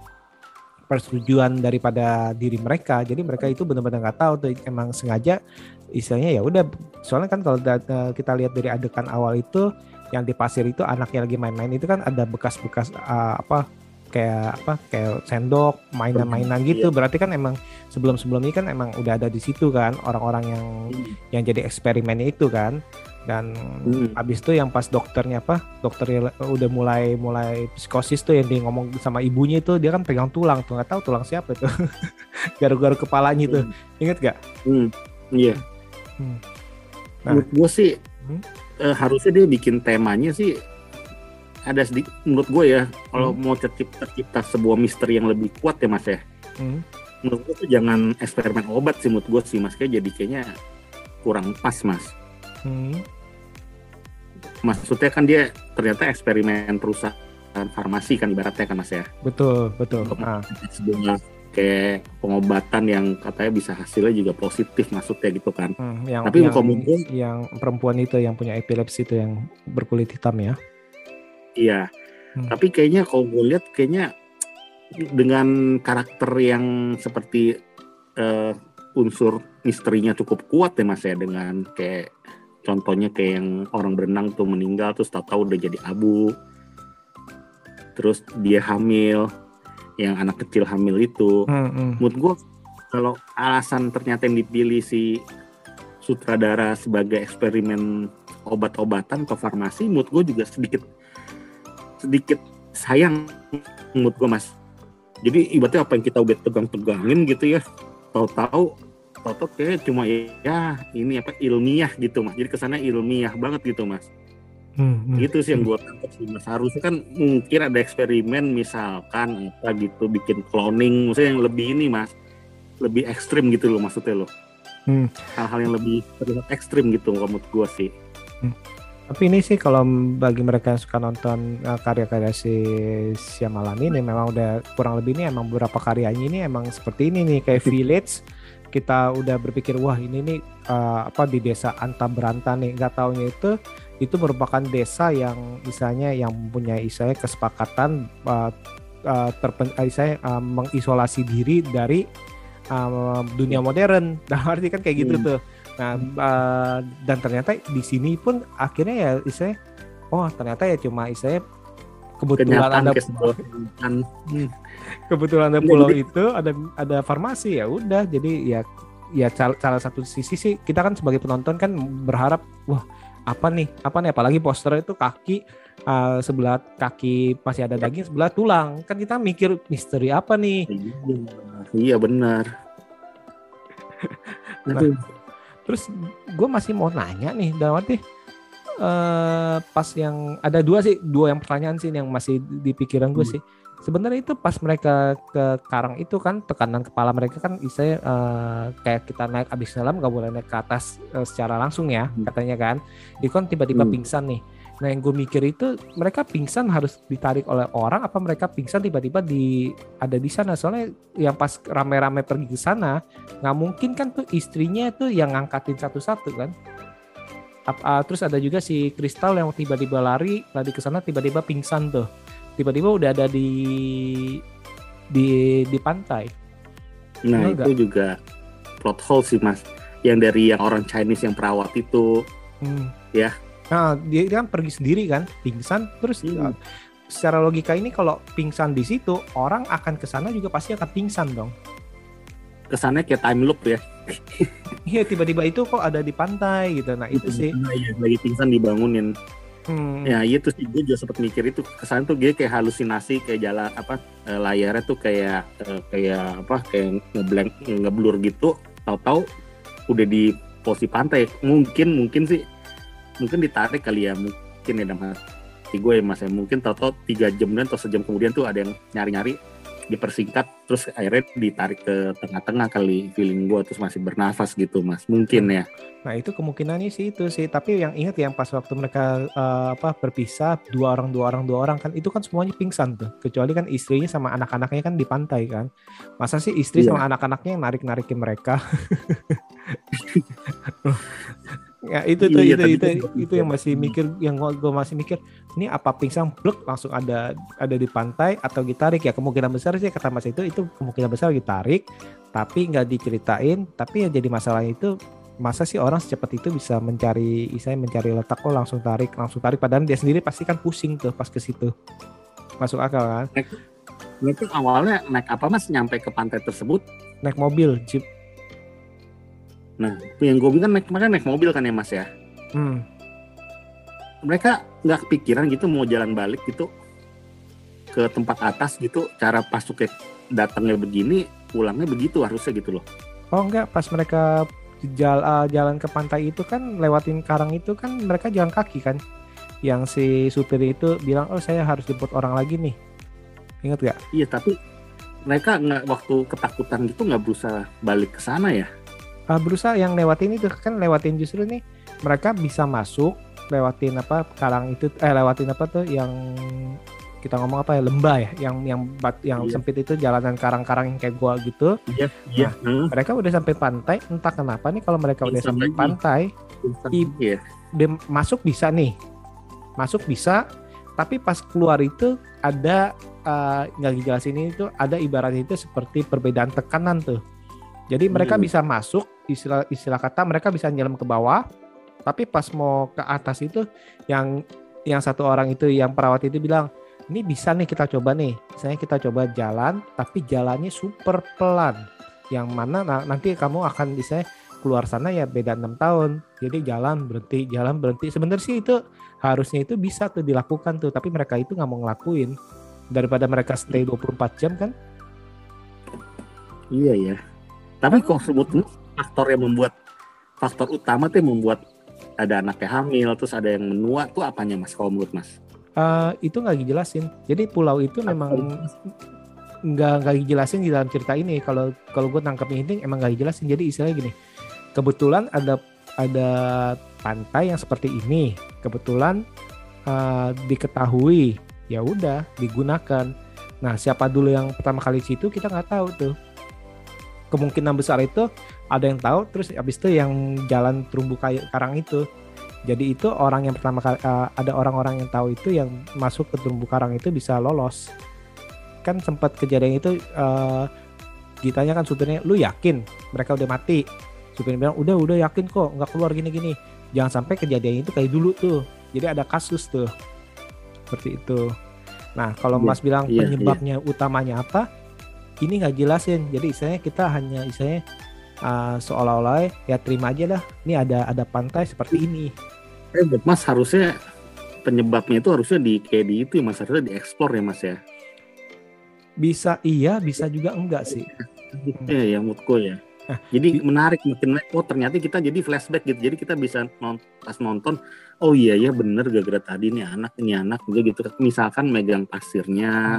Speaker 2: persetujuan daripada diri mereka. Jadi mereka itu benar-benar nggak tahu tuh emang sengaja istilahnya ya udah. Soalnya kan kalau uh, kita lihat dari adegan awal itu yang di pasir itu anaknya lagi main-main itu kan ada bekas-bekas uh, apa kayak apa kayak sendok mainan-mainan gitu berarti kan emang sebelum-sebelum ini kan emang udah ada di situ kan orang-orang yang yang jadi eksperimennya itu kan dan
Speaker 1: Hmm.
Speaker 2: abis itu yang pas dokternya apa dokternya udah mulai mulai psikosis tuh yang dia ngomong sama ibunya itu dia kan pegang tulang tuh nggak tahu tulang siapa itu [laughs] garu-garu kepalanya itu inget gak
Speaker 1: Hmm, iya.
Speaker 2: Hmm. Nah.
Speaker 1: Menurut gue sih
Speaker 2: Hmm.
Speaker 1: eh, harusnya dia bikin temanya sih ada sedikit menurut gue ya kalau
Speaker 2: Hmm.
Speaker 1: mau tercipta, tercipta sebuah misteri yang lebih kuat ya mas ya
Speaker 2: Hmm.
Speaker 1: menurut gue tuh jangan eksperimen obat sih menurut gue sih mas kayak jadi kayaknya kurang pas mas
Speaker 2: Hmm.
Speaker 1: maksudnya kan dia ternyata eksperimen perusahaan farmasi kan ibaratnya kan mas ya?
Speaker 2: Betul betul. Ah.
Speaker 1: kayak pengobatan yang katanya bisa hasilnya juga positif maksudnya gitu kan.
Speaker 2: Hmm, yang
Speaker 1: Tapi
Speaker 2: yang,
Speaker 1: gua-
Speaker 2: yang perempuan itu yang punya epilepsi itu yang berkulit hitam ya?
Speaker 1: Iya,
Speaker 2: Hmm.
Speaker 1: tapi kayaknya kalau gue lihat kayaknya dengan karakter yang seperti eh, unsur misterinya cukup kuat ya mas ya dengan kayak contohnya kayak yang orang berenang tuh meninggal terus tahu-tahu udah jadi abu, terus dia hamil, yang anak kecil hamil itu,
Speaker 2: Hmm, hmm.
Speaker 1: menurut gue kalau alasan ternyata yang dipilih si sutradara sebagai eksperimen obat-obatan atau farmasi menurut gue juga sedikit sedikit sayang menurut gue mas. Jadi ibaratnya apa yang kita udah tegang-tegangin gitu ya tahu-tahu tahu-tahu kayak cuma ya ini apa ilmiah gitu mas. Jadi kesannya ilmiah banget gitu mas.
Speaker 2: Hmm, hmm.
Speaker 1: gitu sih yang gue tangkap sih mas. Harusnya kan mungkin ada eksperimen misalkan apa gitu bikin cloning maksudnya yang lebih ini mas. Lebih ekstrim gitu loh maksudnya loh.
Speaker 2: Hmm.
Speaker 1: hal-hal yang lebih terlihat ekstrim gitu menurut gue sih.
Speaker 2: Tapi ini sih kalau bagi mereka yang suka nonton uh, karya-karya si Shyamalan ini memang udah kurang lebih ini emang beberapa karyanya ini emang seperti ini nih kayak [laughs] Village kita udah berpikir wah ini nih uh, apa di desa Anta Beranta nih nggak taunya itu itu merupakan desa yang misalnya yang punya istilahnya kesepakatan uh, uh, terpen, uh, uh, mengisolasi diri dari uh, dunia modern. [laughs] Nah, arti kan kayak gitu
Speaker 1: Hmm.
Speaker 2: tuh. Nah, uh, dan ternyata di sini pun akhirnya ya istilahnya oh ternyata ya cuma istilahnya kebetulan
Speaker 1: kenyataan
Speaker 2: ada [laughs] kebetulan ada
Speaker 1: Iya,
Speaker 2: pulau
Speaker 1: jadi-
Speaker 2: itu ada ada farmasi ya udah. Jadi ya ya cal- salah satu sisi sih kita kan sebagai penonton kan berharap wah apa nih? Apa nih? Apalagi poster itu kaki uh, sebelah kaki masih ada daging sebelah tulang. Kan kita mikir misteri apa nih?
Speaker 1: Iya benar.
Speaker 2: Nah, Terus gue masih mau nanya nih dalam arti eh pas yang ada dua sih dua yang pertanyaan sih yang masih di pikiran gue
Speaker 1: Hmm.
Speaker 2: sih. Sebenarnya itu pas mereka ke karang itu kan tekanan kepala mereka kan istilahnya eh, kayak kita naik abis dalam nggak boleh naik ke atas eh, secara langsung ya
Speaker 1: Hmm.
Speaker 2: katanya kan. Itu kan tiba-tiba
Speaker 1: Hmm.
Speaker 2: pingsan nih. Nah yang gue mikir itu mereka pingsan harus ditarik oleh orang apa mereka pingsan tiba-tiba di ada di sana soalnya yang pas rame-rame pergi ke sana nggak mungkin kan tuh istrinya tuh yang ngangkatin satu-satu kan Ah, terus ada juga si Kristal yang tiba-tiba lari, lari ke sana tiba-tiba pingsan tuh. Tiba-tiba udah ada di di di pantai.
Speaker 1: Nah itu juga plot hole sih mas. Yang dari yang orang Chinese yang perawat itu.
Speaker 2: Hmm.
Speaker 1: Ya.
Speaker 2: Nah, dia, dia kan pergi sendiri kan, pingsan terus
Speaker 1: Hmm.
Speaker 2: uh, secara logika ini kalau pingsan di situ, orang akan ke sana juga pasti akan pingsan dong.
Speaker 1: Kesannya kayak time loop ya.
Speaker 2: Iya, tiba-tiba itu kok ada di pantai gitu. Nah, itu sih.
Speaker 1: Iya, lagi pingsan dibangunin.
Speaker 2: Hmm.
Speaker 1: Ya itu sih gue juga sempat mikir itu kesan tuh dia kayak halusinasi kayak jalan apa eh, layarnya tuh kayak eh, kayak apa kayak ngeblank ngeblur gitu tahu-tahu udah di posisi pantai mungkin mungkin sih mungkin ditarik kali ya mungkin ya dalam hati gue ya mas ya mungkin tahu-tahu tiga jam dan atau sejam kemudian tuh ada yang nyari-nyari dipersingkat terus akhirnya ditarik ke tengah-tengah kali feeling gue terus masih bernafas gitu mas mungkin ya
Speaker 2: Nah, itu kemungkinannya sih itu sih. Tapi yang ingat yang pas waktu mereka eh, apa berpisah dua orang dua orang dua orang kan itu kan semuanya pingsan tuh. Kecuali kan istrinya sama anak-anaknya kan di pantai kan. Masa sih istri
Speaker 1: Iya.
Speaker 2: sama anak-anaknya yang narik-narikin mereka? [laughs] [laughs] ya itu tuh
Speaker 1: Iya,
Speaker 2: itu
Speaker 1: tadi
Speaker 2: itu
Speaker 1: gua
Speaker 2: itu yang masih mikir yang gua masih mikir ini apa pingsan? Blek langsung ada ada di pantai atau ditarik. Ya kemungkinan besar sih kata mas itu itu kemungkinan besar ditarik tapi nggak diceritain. Tapi yang jadi masalah itu masa sih orang secepat itu bisa mencari istilahnya mencari letak oh langsung tarik langsung tarik. Padahal dia sendiri pasti kan pusing tuh pas ke situ. Masuk akal kan?
Speaker 1: Itu awalnya naik apa mas? Nyampe ke pantai tersebut?
Speaker 2: Naik mobil jeep
Speaker 1: Nah, yang gue bilang naik makanya naik mobil kan ya mas ya.
Speaker 2: hmm.
Speaker 1: Mereka nggak kepikiran gitu mau jalan balik gitu ke tempat atas gitu. Cara masuknya datangnya begini, pulangnya begitu harusnya gitu loh.
Speaker 2: oh enggak pas mereka jal- ah, jalan ke pantai itu kan lewatin karang itu kan mereka jalan kaki kan yang si supir itu bilang oh saya harus jemput orang lagi nih ingat gak
Speaker 1: Iya tapi mereka nggak waktu ketakutan gitu nggak berusaha balik ke sana ya.
Speaker 2: Ah, berusaha yang lewatin itu kan lewatin justru nih mereka bisa masuk lewatin apa karang itu eh lewatin apa tuh yang kita ngomong apa ya lembah ya yang yang bat yang
Speaker 1: Iya.
Speaker 2: sempit itu jalanan karang-karang yang kayak gua gitu
Speaker 1: Iya, iya. Hmm.
Speaker 2: mereka udah sampai pantai entah kenapa nih kalau mereka udah sampai
Speaker 1: lagi.
Speaker 2: pantai I-
Speaker 1: Iya.
Speaker 2: dia masuk bisa nih masuk bisa tapi pas keluar itu ada eh, nggak dijelasin ini tuh ada ibaratnya itu seperti perbedaan tekanan tuh jadi mereka
Speaker 1: Hmm.
Speaker 2: bisa masuk istilah istilah kata mereka bisa nyelam ke bawah tapi pas mau ke atas itu yang yang satu orang itu yang perawat itu bilang ini bisa nih kita coba nih misalnya kita coba jalan tapi jalannya super pelan. Yang mana na- nanti kamu akan bisa keluar sana ya beda enam tahun. Jadi jalan berhenti jalan berhenti. Sebenarnya sih itu harusnya itu bisa tuh dilakukan tuh tapi mereka itu nggak mau ngelakuin. Daripada mereka stay 24 jam kan?
Speaker 1: Iya ya. Tapi kok sebutnya faktor yang membuat faktor utama tuh yang membuat ada anaknya hamil terus ada yang menua tuh apanya mas kalau menurut mas?
Speaker 2: Eh, itu nggak dijelasin. Jadi pulau itu memang nggak nggak dijelasin di dalam cerita ini. Kalau kalau gue tangkapnya ini emang nggak dijelasin. Jadi istilahnya gini kebetulan ada ada pantai yang seperti ini. Kebetulan eh, diketahui ya udah digunakan. Nah siapa dulu yang pertama kali situ kita nggak tahu tuh kemungkinan besar itu ada yang tahu terus habis itu yang jalan terumbu karang itu. Jadi itu orang yang pertama kali eh, ada orang-orang yang tahu itu yang masuk ke terumbu karang itu bisa lolos. Kan sempat kejadian itu eh, ditanya kan supirnya lu yakin? Mereka udah mati. Supirnya bilang udah udah yakin kok nggak keluar gini-gini. Jangan sampai kejadian itu kayak dulu tuh. Jadi ada kasus tuh. Seperti itu. Nah kalau
Speaker 1: Iya,
Speaker 2: Mas bilang
Speaker 1: iya,
Speaker 2: penyebabnya utamanya apa ini nggak jelasin jadi istilahnya kita hanya istilahnya uh, seolah-olah ya terima aja dah ini ada ada pantai seperti ini
Speaker 1: Eh, mas harusnya penyebabnya itu harusnya di kayak di itu ya mas harusnya dieksplor ya mas ya.
Speaker 2: bisa iya bisa juga enggak sih
Speaker 1: Iya ya menurutku ya.
Speaker 2: Nah,
Speaker 1: jadi
Speaker 2: di-
Speaker 1: menarik makin naik. Oh ternyata kita jadi flashback gitu. Jadi kita bisa non, pas nonton. Oh iya ya bener gara-gara tadi ini anak ini anak juga gitu. Misalkan megang pasirnya.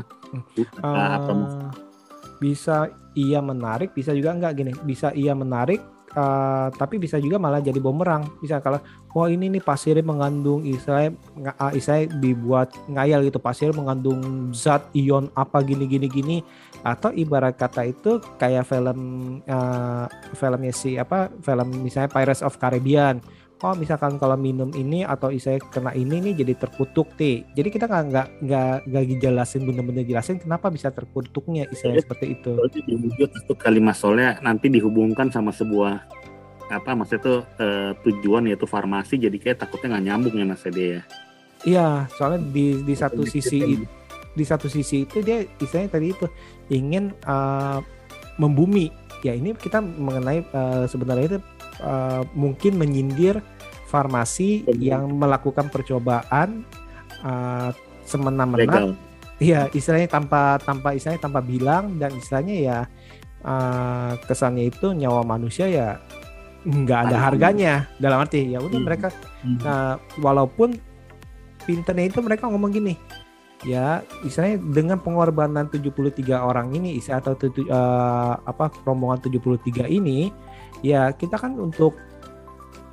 Speaker 1: apa, apa
Speaker 2: Eh, bisa iya menarik bisa juga enggak gini. Bisa iya menarik eh, tapi bisa juga malah jadi bumerang bisa kalau wah ini nih pasirnya mengandung istilahnya nga- ah, istilahnya dibuat ngayal gitu pasir mengandung zat ion apa gini gini gini. Atau ibarat kata itu kayak film eh, filmnya si apa film misalnya Pirates of Caribbean oh misalkan kalau minum ini atau saya kena ini nih jadi terkutuk ti jadi kita nggak nggak nggak nggak dijelasin bener-bener jelasin kenapa bisa terkutuknya istilahnya
Speaker 1: Iya.
Speaker 2: seperti itu
Speaker 1: Soalnya di wujud itu kalimat soalnya nanti dihubungkan sama sebuah apa maksudnya tuh eh, tujuan yaitu farmasi jadi kayak takutnya nggak nyambung ya mas Ede ya.
Speaker 2: iya soalnya di di satu sisi di satu sisi itu dia istilahnya tadi itu ingin eh, membumi ya ini kita mengenai eh, sebenarnya itu eh, mungkin menyindir farmasi
Speaker 1: Betul.
Speaker 2: yang melakukan percobaan eh, semena-mena. Iya, istilahnya tanpa tanpa istilahnya tanpa bilang dan istilahnya ya eh, kesannya itu nyawa manusia ya nggak ada harganya dalam arti ya udah
Speaker 1: Hmm.
Speaker 2: mereka
Speaker 1: Hmm.
Speaker 2: nah, walaupun pinternya itu mereka ngomong gini ya istilahnya dengan pengorbanan 73 orang ini istilah atau eh, apa rombongan 73 ini ya kita kan untuk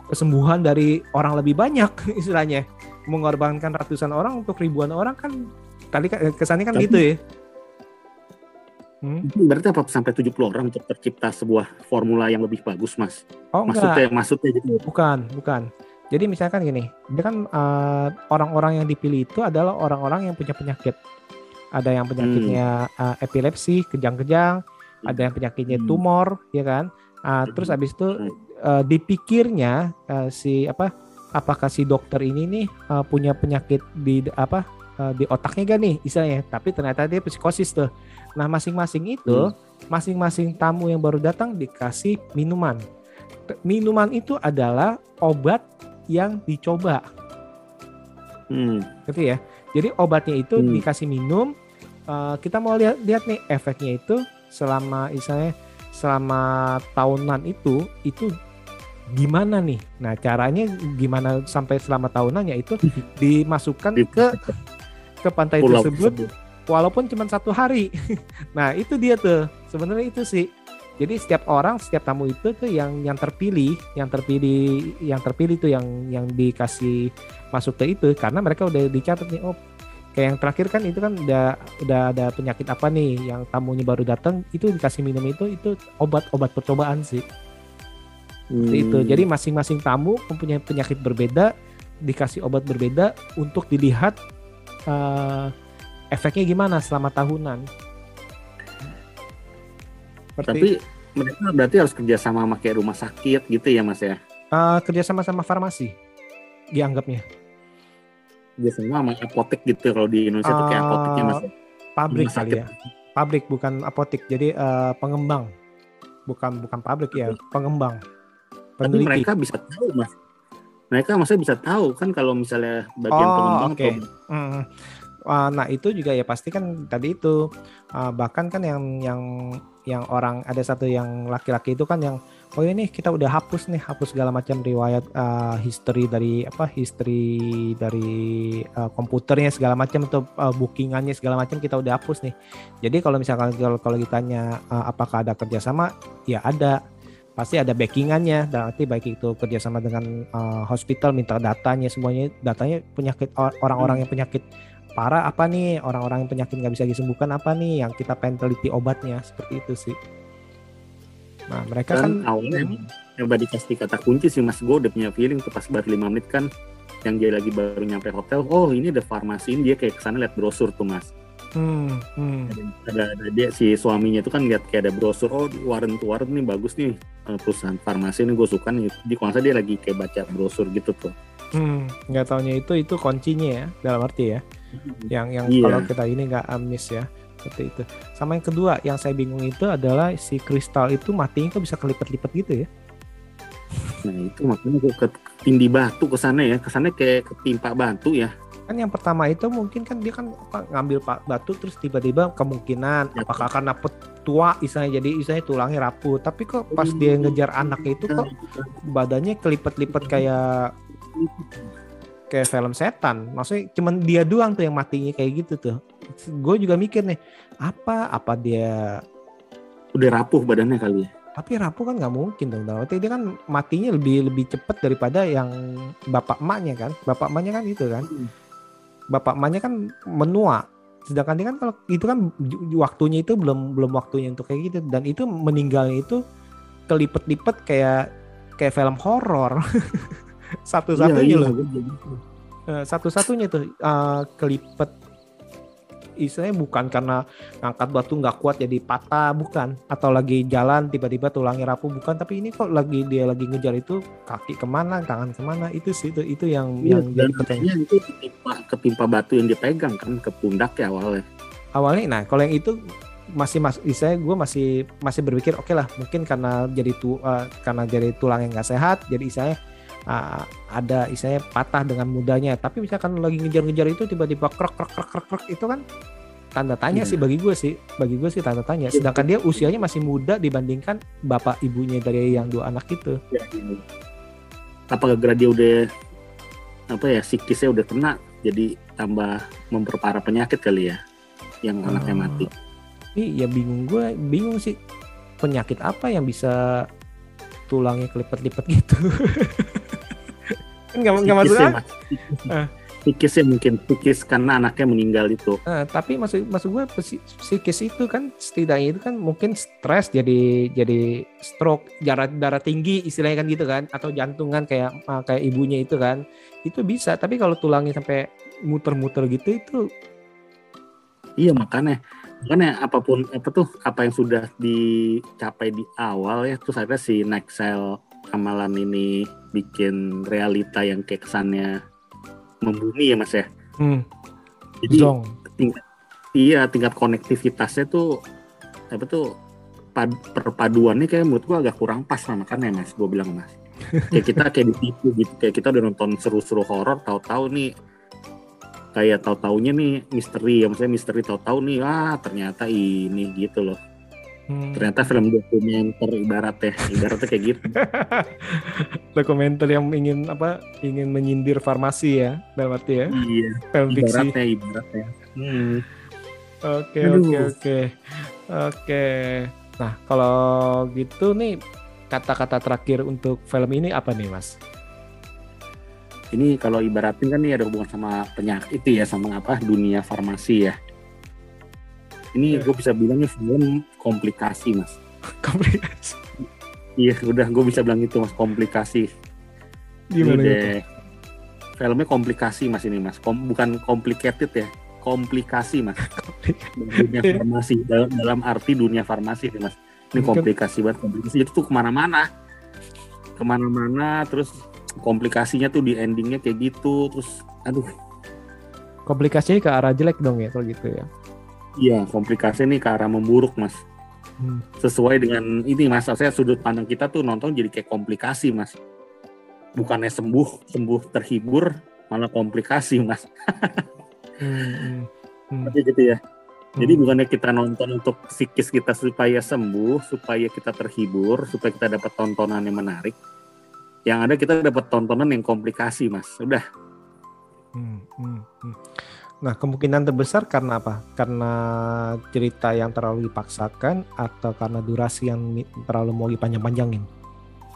Speaker 2: kesembuhan dari orang lebih banyak [laughs] istilahnya mengorbankan ratusan orang untuk ribuan orang kan tadi kan kesannya kan
Speaker 1: Tapi-
Speaker 2: gitu ya Hmm?
Speaker 1: Berarti apa sampai 70 orang untuk tercipta sebuah formula yang lebih bagus mas?
Speaker 2: Oh enggak,
Speaker 1: Maksudnya maksudnya gitu.
Speaker 2: bukan, bukan. Jadi misalkan gini, dia kan eh, orang-orang yang dipilih itu adalah orang-orang yang punya penyakit. Ada yang penyakitnya eh, epilepsi, kejang-kejang, ada yang penyakitnya
Speaker 1: Hmm.
Speaker 2: tumor, ya kan? Ah, terus habis itu
Speaker 1: Hmm.
Speaker 2: eh, dipikirnya eh, si apa? Apakah si dokter ini nih eh, punya penyakit di apa? eh, di otaknya gak nih, istilahnya? Tapi ternyata dia psikosis tuh. Nah, masing-masing itu, masing-masing tamu yang baru datang dikasih minuman. Minuman itu adalah obat yang dicoba,
Speaker 1: Hmm.
Speaker 2: gitu ya. Jadi obatnya itu
Speaker 1: Hmm.
Speaker 2: dikasih minum. eh, kita mau lihat lihat nih efeknya itu selama misalnya selama tahunan itu itu gimana nih? Nah caranya gimana sampai selama tahunan yaitu dimasukkan
Speaker 1: Di-
Speaker 2: ke ke pantai
Speaker 1: Pulau
Speaker 2: tersebut
Speaker 1: tersebut.
Speaker 2: walaupun cuma satu hari. [laughs] nah itu dia tuh sebenarnya itu sih. Jadi setiap orang, setiap tamu itu tuh yang yang terpilih, yang terpilih, yang terpilih tuh yang yang dikasih masuk ke itu karena mereka udah dicatat nih. Oh, kayak yang terakhir kan itu kan udah udah ada penyakit apa nih yang tamunya baru datang itu dikasih minum itu itu obat-obat percobaan sih. Seperti itu.
Speaker 1: Hmm.
Speaker 2: Jadi masing-masing tamu mempunyai penyakit berbeda, dikasih obat berbeda untuk dilihat eh, efeknya gimana selama tahunan. Seperti
Speaker 1: Tapi mereka berarti harus kerjasama sama kayak rumah sakit gitu ya mas ya?
Speaker 2: eh, kerjasama sama farmasi dianggapnya
Speaker 1: Kerjasama sama apotek gitu kalau di Indonesia tuh kayak apoteknya mas. ya?
Speaker 2: pabrik
Speaker 1: Rumah
Speaker 2: kali
Speaker 1: sakit.
Speaker 2: ya. Pabrik bukan apotek. Jadi eh, pengembang. Bukan bukan pabrik ya, pengembang.
Speaker 1: Tapi mereka bisa tahu mas. Mereka maksudnya bisa tahu kan kalau misalnya bagian
Speaker 2: Oh,
Speaker 1: pengembang
Speaker 2: oke.
Speaker 1: atau
Speaker 2: Hmm. Ah, nah itu juga ya pasti kan tadi itu ah, bahkan kan yang yang yang orang ada satu yang laki-laki itu kan yang oh ini kita udah hapus nih hapus segala macam riwayat ah, history dari apa history dari ah, komputernya segala macam atau ah, bookingannya segala macam kita udah hapus nih jadi kalau misalkan kalau, kalau ditanya ah, apakah ada kerjasama ya ada pasti ada backingannya dan arti baik itu kerjasama dengan ah, hospital minta datanya semuanya datanya penyakit or- orang-orang yang penyakit parah apa nih? Orang-orang yang penyakit nggak bisa disembuhkan apa nih? Yang kita pengen teliti obatnya seperti itu sih. Nah mereka kan
Speaker 1: kan awalnya udah dikasih kata kunci sih mas. Gue udah punya feeling tuh pas baru lima menit kan yang dia lagi baru nyampe hotel oh ini ada farmasi ini. Dia kayak ke sana lihat brosur tuh mas
Speaker 2: hmm, hmm,
Speaker 1: ada, ada dia si suaminya itu kan lihat kayak ada brosur. Oh Warren tuh Warren nih bagus nih. Perusahaan farmasi ini gue suka nih. Di salah dia lagi kayak baca brosur gitu tuh.
Speaker 2: Hmm. nggak taunya itu itu kuncinya ya dalam arti ya. Yang yang
Speaker 1: Iya.
Speaker 2: kalau kita ini nggak amis ya seperti itu. Sama yang kedua yang saya bingung itu adalah si kristal itu matinya kok bisa kelipet-lipet gitu ya?
Speaker 1: Nah itu makanya gue ke tindih batu ke sana ya. Ke sana kayak ketimpa batu ya
Speaker 2: kan yang pertama itu mungkin kan dia kan apa, ngambil batu terus tiba-tiba kemungkinan
Speaker 1: Ya.
Speaker 2: apakah karena tua istilahnya. Jadi istilahnya tulangnya rapuh. Tapi kok pas dia ngejar anaknya itu kok badannya kelipet-lipet kayak kayak film setan. Maksudnya cuman dia doang tuh yang matinya kayak gitu tuh. Gue juga mikir nih apa apa dia
Speaker 1: udah rapuh badannya kali ya?
Speaker 2: Tapi rapuh kan nggak mungkin dong dalam arti dia kan matinya lebih lebih cepat daripada yang bapak emaknya kan. Bapak emaknya kan itu kan.
Speaker 1: Hmm.
Speaker 2: Bapak emaknya kan menua. Sedangkan dia kan kalau itu kan waktunya itu belum belum waktunya untuk kayak gitu. Dan itu meninggalnya itu kelipet-lipet kayak kayak film horor. [laughs] Satu-satunya
Speaker 1: Iya, iya,
Speaker 2: loh. Eh, satu-satunya tuh eh, kelipet istilahnya bukan karena ngangkat batu nggak kuat jadi patah bukan. Atau lagi jalan tiba-tiba tulangnya rapuh bukan. Tapi ini kok lagi dia lagi ngejar itu kaki ke mana tangan ke mana itu sih itu itu yang
Speaker 1: Iya,
Speaker 2: yang
Speaker 1: dan
Speaker 2: jadi pertanyaan.
Speaker 1: katanya itu ketimpa, ketimpa batu yang dipegang kan ke pundak ya awalnya.
Speaker 2: awalnya nah kalau yang itu masih mas saya gue masih masih berpikir oke lah mungkin karena jadi tu eh, karena jadi tulang yang nggak sehat jadi istilahnya ah, ada istilahnya patah dengan mudahnya tapi misalkan lagi ngejar-ngejar itu tiba-tiba krek krek krek krek krek itu kan tanda tanya
Speaker 1: Iya.
Speaker 2: sih bagi gue sih bagi gue sih tanda tanya sedangkan dia usianya masih muda dibandingkan bapak ibunya dari yang dua anak itu
Speaker 1: Ya, iya. Apa gara dia udah apa ya psikisnya udah kena jadi tambah memperparah penyakit kali ya yang anaknya
Speaker 2: Oh.
Speaker 1: mati.
Speaker 2: Iya bingung gue bingung sih penyakit apa yang bisa tulangnya kelipet-lipet gitu [laughs] nggak nggak masuk akal. Ah.
Speaker 1: Psikisnya mungkin psikis karena anaknya meninggal itu.
Speaker 2: Nah, tapi maksud maksud gue psi- psikis itu kan setidaknya itu kan mungkin stres jadi jadi stroke darah darah tinggi istilahnya kan gitu kan atau jantungan kayak ah, kayak ibunya itu kan itu bisa tapi kalau tulangnya sampai muter-muter gitu itu
Speaker 1: Iya makanya makanya apa pun apa tuh apa yang sudah dicapai di awal ya terus akhirnya si Nexel amalan ini bikin realita yang kayak kesannya membumi ya mas ya.
Speaker 2: hmm,
Speaker 1: Jadi
Speaker 2: zong.
Speaker 1: iya tingkat konektivitasnya tuh apa tuh pad- perpaduannya kayak menurut gua agak kurang pas lah makanya mas gua bilang mas. [laughs] Kayak kita kayak ditipu gitu kayak kita udah nonton seru-seru horor tahu-tahu nih kayak tahu-taunya nih misteri ya maksudnya misteri tahu-tahu nih ah ternyata ini gitu loh
Speaker 2: Hmm.
Speaker 1: ternyata film dokumenter ibaratnya ibaratnya kayak gitu [laughs]
Speaker 2: dokumenter yang ingin apa ingin menyindir farmasi ya dalam arti ya
Speaker 1: iya
Speaker 2: film fiksi
Speaker 1: ibaratnya ibaratnya hmm.
Speaker 2: Oke oke oke oke. Nah kalau gitu nih kata-kata terakhir untuk film ini apa nih mas?
Speaker 1: ini kalau ibaratin kan ini ada hubungan sama penyakit itu ya sama apa dunia farmasi ya ini
Speaker 2: Iya.
Speaker 1: gue bisa bilangnya film komplikasi mas. [laughs]
Speaker 2: Komplikasi.
Speaker 1: iya udah gue bisa bilang itu mas komplikasi.
Speaker 2: Gimana
Speaker 1: Ini
Speaker 2: gitu?
Speaker 1: deh. filmnya komplikasi mas ini mas. Kom- bukan complicated ya komplikasi mas. [laughs] Dunia farmasi dalam, dalam arti dunia farmasi nih mas. Ini komplikasi banget komplikasi. Itu tuh ke mana-mana. Ke mana-mana terus komplikasinya tuh di endingnya kayak gitu terus aduh.
Speaker 2: Komplikasinya ke arah jelek dong ya kalau gitu ya.
Speaker 1: iya komplikasi nih ke arah memburuk mas
Speaker 2: Hmm.
Speaker 1: sesuai dengan ini mas saya sudut pandang kita tuh nonton jadi kayak komplikasi mas bukannya sembuh sembuh terhibur malah komplikasi mas
Speaker 2: Hmm, hmm, hmm,
Speaker 1: Tapi gitu ya Jadi
Speaker 2: hmm.
Speaker 1: bukannya kita nonton untuk psikis kita supaya sembuh, supaya kita terhibur, supaya kita dapat tontonan yang menarik. Yang ada kita dapat tontonan yang komplikasi, Mas. Udah.
Speaker 2: Hmm, hmm, hmm. Nah kemungkinan terbesar karena apa? Karena cerita yang terlalu dipaksakan atau karena durasi yang terlalu mau dipanjang-panjangin?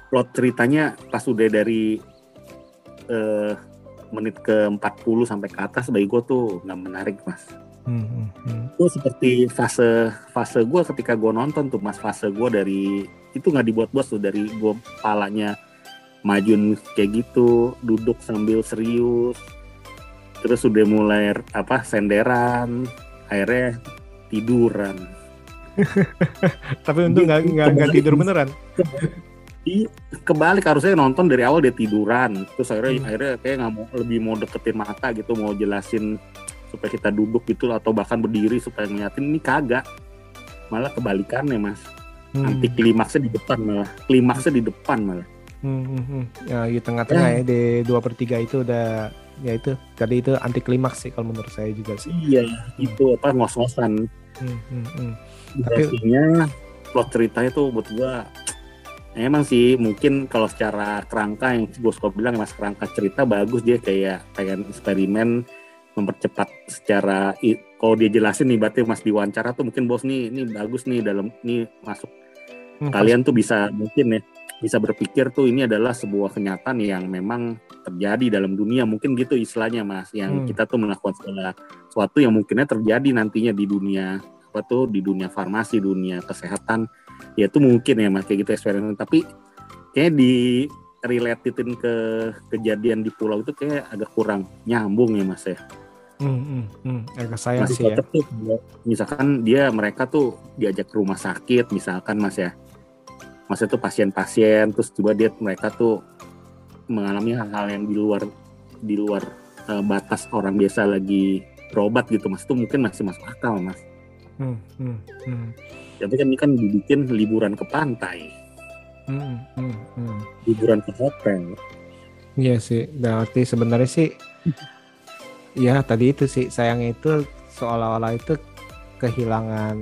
Speaker 1: Plot ceritanya pas udah dari eh, menit ke 40 sampai ke atas bagi gue tuh nggak menarik, Mas.
Speaker 2: Hmm, hmm, hmm.
Speaker 1: Itu seperti fase fase gue ketika gue nonton tuh, Mas. Fase gue dari itu nggak dibuat-buat tuh dari gue palanya majuin kayak gitu, duduk sambil serius, terus udah mulai apa senderan, akhirnya tiduran. [laughs]
Speaker 2: Tapi untung nggak nggak nggak tidur beneran. [laughs]
Speaker 1: Iya, kebalik harusnya nonton dari awal dia tiduran, terus akhirnya
Speaker 2: Hmm.
Speaker 1: akhirnya kayak nggak mau lebih mau deketin mata gitu, mau jelasin supaya kita duduk gitu atau bahkan berdiri supaya ngeliatin ini kagak, malah kebalikannya mas,
Speaker 2: Hmm.
Speaker 1: anti klimaksnya di depan malah, klimaksnya di depan malah.
Speaker 2: Hmm, hmm, hmm. Ya di tengah-tengah ya di dua per tiga itu udah ya itu tadi itu anti klimaks sih kalau menurut saya juga sih.
Speaker 1: Iya, itu apa ngos-ngosan.
Speaker 2: Hmm, hmm, hmm. Tapi-
Speaker 1: Durasinya, plot ceritanya tuh buat gua emang sih mungkin kalau secara kerangka yang gue suka bilang mas kerangka cerita bagus dia kayak pengen eksperimen mempercepat secara i- kalau dia jelasin nih berarti mas diwawancara tuh mungkin bos nih ini bagus nih dalam ini masuk
Speaker 2: Hmm,
Speaker 1: kalian tuh bisa mungkin ya bisa berpikir tuh ini adalah sebuah kenyataan yang memang terjadi dalam dunia mungkin gitu istilahnya mas yang
Speaker 2: Hmm.
Speaker 1: kita tuh melakukan segala sesuatu yang mungkinnya terjadi nantinya di dunia apa tuh di dunia farmasi dunia kesehatan ya itu mungkin ya mas kayak gitu eksperimen tapi kayak di relatein ke kejadian di pulau itu kayak agak kurang nyambung ya mas ya.
Speaker 2: Hmm, hmm, hmm. Agak sayang
Speaker 1: Masih
Speaker 2: sih ya.
Speaker 1: tuh misalkan dia mereka tuh diajak ke rumah sakit misalkan mas ya. Mas itu pasien-pasien terus juga dia mereka tuh mengalami hal-hal yang di luar di luar eh, batas orang biasa lagi berobat gitu mas itu mungkin masih masuk akal mas.
Speaker 2: Hmm, hmm, hmm.
Speaker 1: Tapi kan ini kan dibikin liburan ke pantai,
Speaker 2: Hmm, hmm, hmm.
Speaker 1: liburan ke hotel.
Speaker 2: Iya sih, berarti sebenarnya sih, [laughs] ya tadi itu sih sayangnya itu seolah-olah itu kehilangan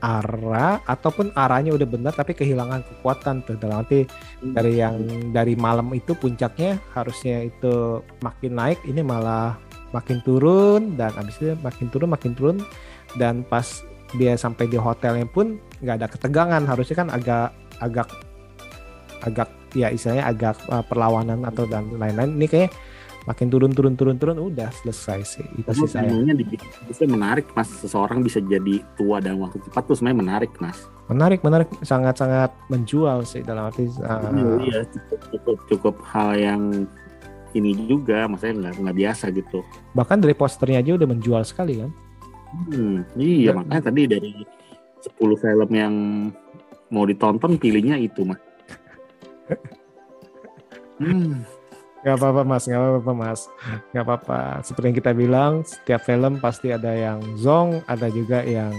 Speaker 2: arah ataupun arahnya udah benar tapi kehilangan kekuatan tuh. Dalam arti dari yang dari malam itu puncaknya harusnya itu makin naik ini malah makin turun dan abis itu makin turun makin turun. Dan pas dia sampai di hotelnya pun nggak ada ketegangan harusnya kan agak agak agak ya istilahnya agak uh, perlawanan atau dan lain-lain. Ini kayak makin turun turun turun turun udah selesai sih. Itu sih saya.
Speaker 1: bisa menarik mas. Seseorang bisa jadi tua dalam waktu cepat tuh sebenarnya menarik mas.
Speaker 2: menarik menarik. Sangat sangat menjual sih dalam arti uh,
Speaker 1: Iya cukup, cukup cukup hal yang ini juga maksudnya nggak nggak biasa gitu.
Speaker 2: bahkan dari posternya aja udah menjual sekali kan?
Speaker 1: Hmm, iya.
Speaker 2: Dan-
Speaker 1: makanya tadi dari 10 film yang mau ditonton pilihnya itu mas. [laughs] Hmm,
Speaker 2: Gak apa-apa mas, gak apa-apa mas, gak apa-apa. Seperti yang kita bilang, setiap film pasti ada yang zong, ada juga yang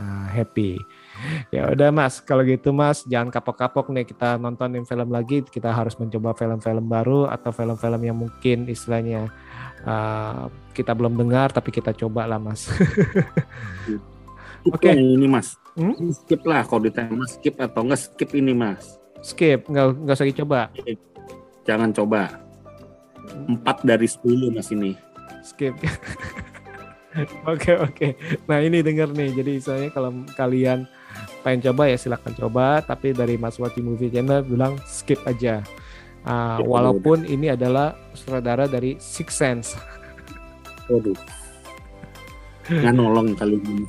Speaker 2: uh, happy. Ya udah mas, kalau gitu mas, jangan kapok-kapok nih kita nontonin film lagi. Kita harus mencoba film-film baru atau film-film yang mungkin istilahnya uh, kita belum dengar, tapi kita coba lah mas. [laughs] Oke.
Speaker 1: yang ini mas.
Speaker 2: Hmm?
Speaker 1: Skip lah kalau ditanya skip atau enggak skip ini mas.
Speaker 2: Skip, nggak nggak usah dicoba.
Speaker 1: Jangan coba. 4 dari 10 mas ini.
Speaker 2: skip. [laughs] Oke oke. Nah ini denger nih. Jadi misalnya kalau kalian pengen coba ya silahkan coba. Tapi dari Mas Wati Movie Channel bilang skip aja.
Speaker 1: Skip aja
Speaker 2: walaupun ini adalah sutradara dari Six Sense.
Speaker 1: Waduh. Nggak nolong kali ini.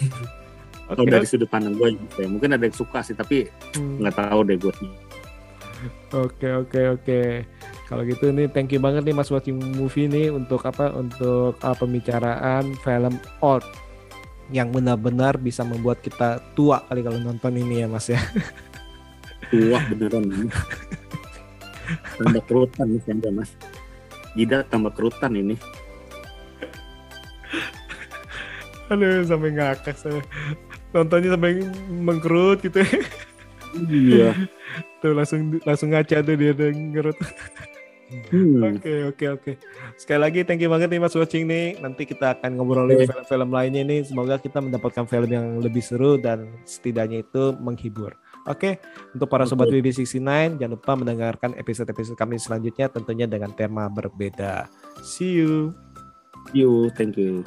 Speaker 1: [laughs] Kalau
Speaker 2: Oke.
Speaker 1: dari sudut pandang gue gitu ya. Mungkin ada yang suka sih tapi
Speaker 2: Hmm,
Speaker 1: nggak tahu deh gue.
Speaker 2: Oke oke oke. Kalau gitu nih thank you banget nih Mas Watching Movie nih untuk apa untuk uh, pembicaraan film old yang benar-benar bisa membuat kita tua kali kalau nonton ini ya Mas ya.
Speaker 1: Tua beneran ini. tambah kerutan nih saya mas. Jidat tambah kerutan ini.
Speaker 2: Aduh sampai ngakak saya. Nontonnya sampai mengkerut gitu.
Speaker 1: Iya.
Speaker 2: tuh langsung langsung ngaca tuh dia ngerut.
Speaker 1: Hmm.
Speaker 2: Oke oke oke. Sekali lagi thank you banget nih Mas Watching nih. Nanti kita akan ngobrolin
Speaker 1: Oke.
Speaker 2: film-film lainnya nih. Semoga kita mendapatkan film yang lebih seru dan setidaknya itu menghibur. Oke, untuk para sobat
Speaker 1: Oke.
Speaker 2: BB69 jangan lupa mendengarkan episode-episode kami selanjutnya tentunya dengan tema berbeda. See you.
Speaker 1: You, thank you.